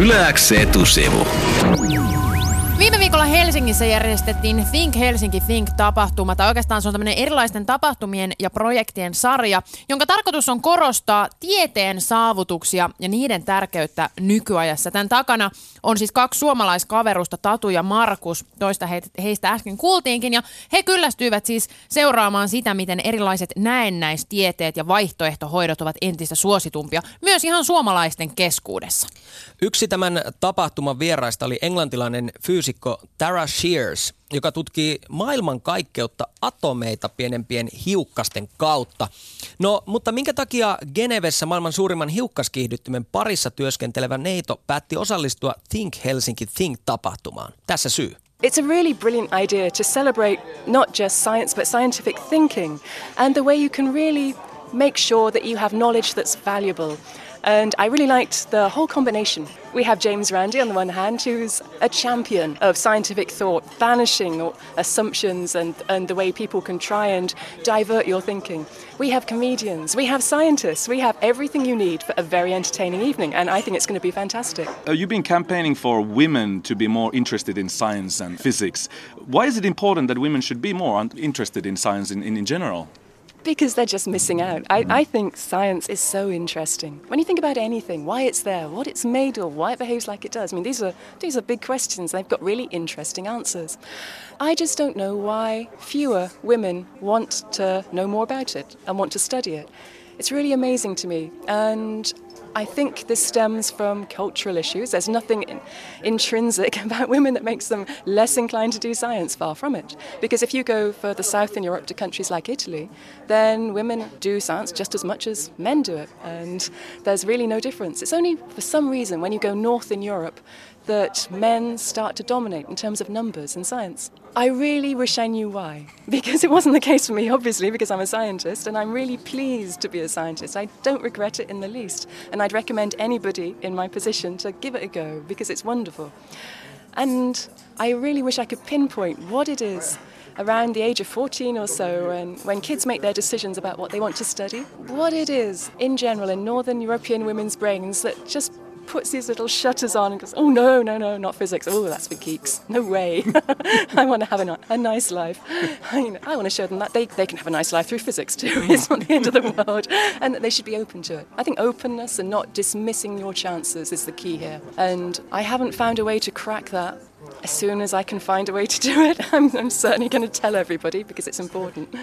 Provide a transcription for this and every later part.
Yläks etusivu. Viime viikolla Helsingissä järjestettiin Think Helsinki Think-tapahtuma, tai oikeastaan se on tämmöinen erilaisten tapahtumien ja projektien sarja, jonka tarkoitus on korostaa tieteen saavutuksia ja niiden tärkeyttä nykyajassa. Tämän takana on siis kaksi suomalaiskaverusta, Tatu ja Markus, toista heistä äsken kuultiinkin, ja he kyllästyivät siis seuraamaan sitä, miten erilaiset näennäistieteet ja vaihtoehtohoidot ovat entistä suositumpia, myös ihan suomalaisten keskuudessa. Yksi tämän tapahtuman vieraista oli englantilainen fyysikko Tara Shears, joka tutkii maailmankaikkeutta atomeita pienempien hiukkasten kautta. No, mutta minkä takia Genevessä maailman suurimman hiukkaskiihdyttimen parissa työskentelevä neito päätti osallistua Think Helsinki Think-tapahtumaan? Tässä syy. It's a really brilliant idea to celebrate not just science but scientific thinking and the way you can really make sure that you have knowledge that's valuable. And I really liked the whole combination. We have James Randi on the one hand, who's a champion of scientific thought, banishing assumptions and, and the way people can try and divert your thinking. We have comedians, we have scientists, we have everything you need for a very entertaining evening, and I think it's going to be fantastic. Uh, you've been campaigning for women to be more interested in science and physics. Why is it important that women should be more interested in science in, in, in general? Because they're just missing out. I, mm-hmm. I, think science is so interesting. When you think about anything, why it's there, what it's made of, why it behaves like it does, I mean, these are, these are big questions. They've got really interesting answers. I just don't know why fewer women want to know more about it and want to study it. It's really amazing to me. And I think this stems from cultural issues. There's nothing in, intrinsic about women that makes them less inclined to do science, far from it. Because if you go further south in Europe to countries like Italy, then women do science just as much as men do it. And there's really no difference. It's only for some reason when you go north in Europe that men start to dominate in terms of numbers in science. I really wish I knew why, because it wasn't the case for me, obviously, because I'm a scientist, and I'm really pleased to be a scientist. I don't regret it in the least, and I'd recommend anybody in my position to give it a go because it's wonderful. And I really wish I could pinpoint what it is around the age of 14 or so, when, when kids make their decisions about what they want to study, what it is in general in Northern European women's brains that just puts these little shutters on and goes, oh no, no, no, not physics. Oh, that's for geeks. No way. I want to have a, a nice life. I, I, want to show them that they, they can have a nice life through physics too. it's not the end of the world. And that they should be open to it. I think openness and not dismissing your chances is the key here. And I haven't found a way to crack that. As soon as I can find a way to do it, I'm, I'm certainly going to tell everybody because it's important.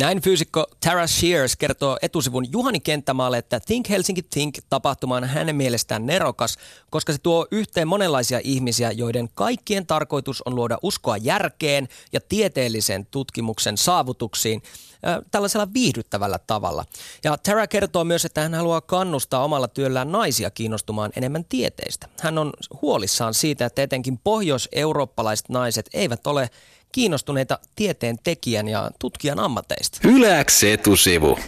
Näin fyysikko Tara Shears kertoo etusivun Juhani Kenttämaalle, että Think Helsinki Think-tapahtuma on hänen mielestään nerokas, koska se tuo yhteen monenlaisia ihmisiä, joiden kaikkien tarkoitus on luoda uskoa järkeen ja tieteellisen tutkimuksen saavutuksiin äh, tällaisella viihdyttävällä tavalla. Ja Tara kertoo myös, että hän haluaa kannustaa omalla työllään naisia kiinnostumaan enemmän tieteistä. Hän on huolissaan siitä, että etenkin pohjois-eurooppalaiset naiset eivät ole kiinnostuneita tieteen tekijän ja tutkijan ammateista. Yläks etusivu.